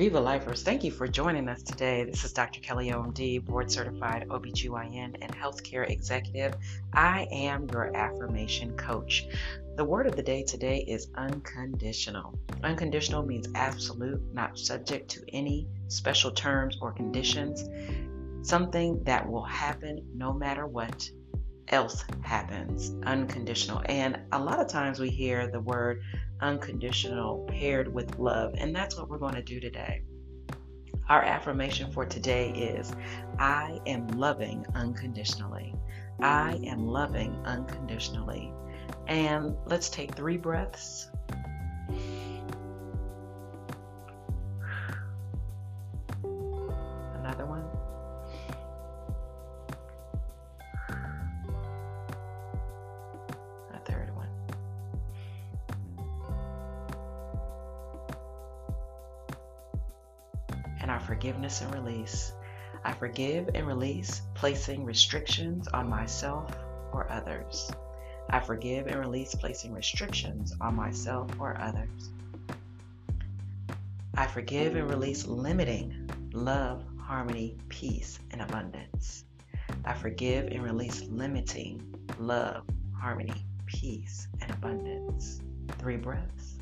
Viva Lifers, thank you for joining us today. This is Dr. Kelly OMD, board certified OBGYN and healthcare executive. I am your affirmation coach. The word of the day today is unconditional. Unconditional means absolute, not subject to any special terms or conditions. Something that will happen no matter what else happens. Unconditional. And a lot of times we hear the word unconditional paired with love. And that's what we're going to do today. Our affirmation for today is I am loving unconditionally. I am loving unconditionally. And let's take three breaths. Forgiveness and release. I forgive and release placing restrictions on myself or others. I forgive and release placing restrictions on myself or others. I forgive and release limiting love, harmony, peace, and abundance. I forgive and release limiting love, harmony, peace, and abundance. Three breaths.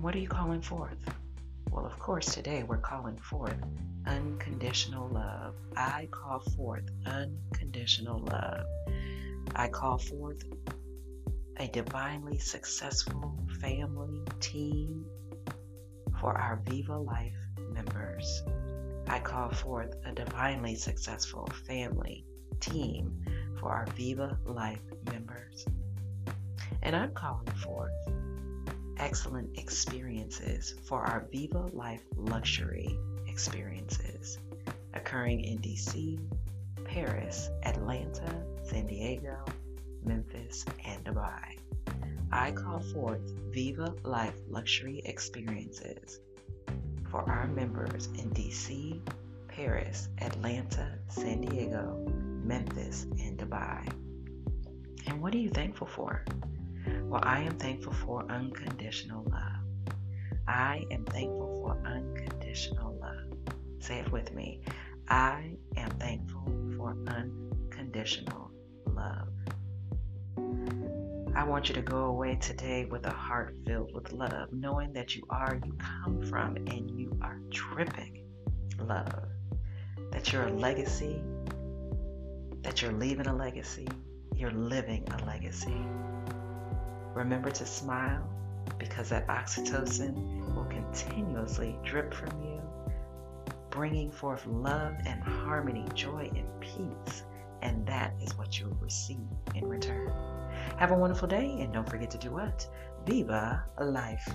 What are you calling forth? Well, of course, today we're calling forth unconditional love. I call forth unconditional love. I call forth a divinely successful family team for our Viva Life members. I call forth a divinely successful family team for our Viva Life members. And I'm calling forth excellent experiences for our Viva Life luxury experiences occurring in DC, Paris, Atlanta, San Diego, Memphis, and Dubai. I call forth Viva Life luxury experiences for our members in DC, Paris, Atlanta, San Diego, Memphis, and Dubai. And what are you thankful for? Well, I am thankful for unconditional love. I am thankful for unconditional love. Say it with me. I am thankful for unconditional love. I want you to go away today with a heart filled with love, knowing that you are, you come from, and you are dripping love. That you're a legacy, that you're leaving a legacy, you're living a legacy. Remember to smile because that oxytocin will continuously drip from you, bringing forth love and harmony, joy and peace. And that is what you'll receive in return. Have a wonderful day and don't forget to do what? Viva life.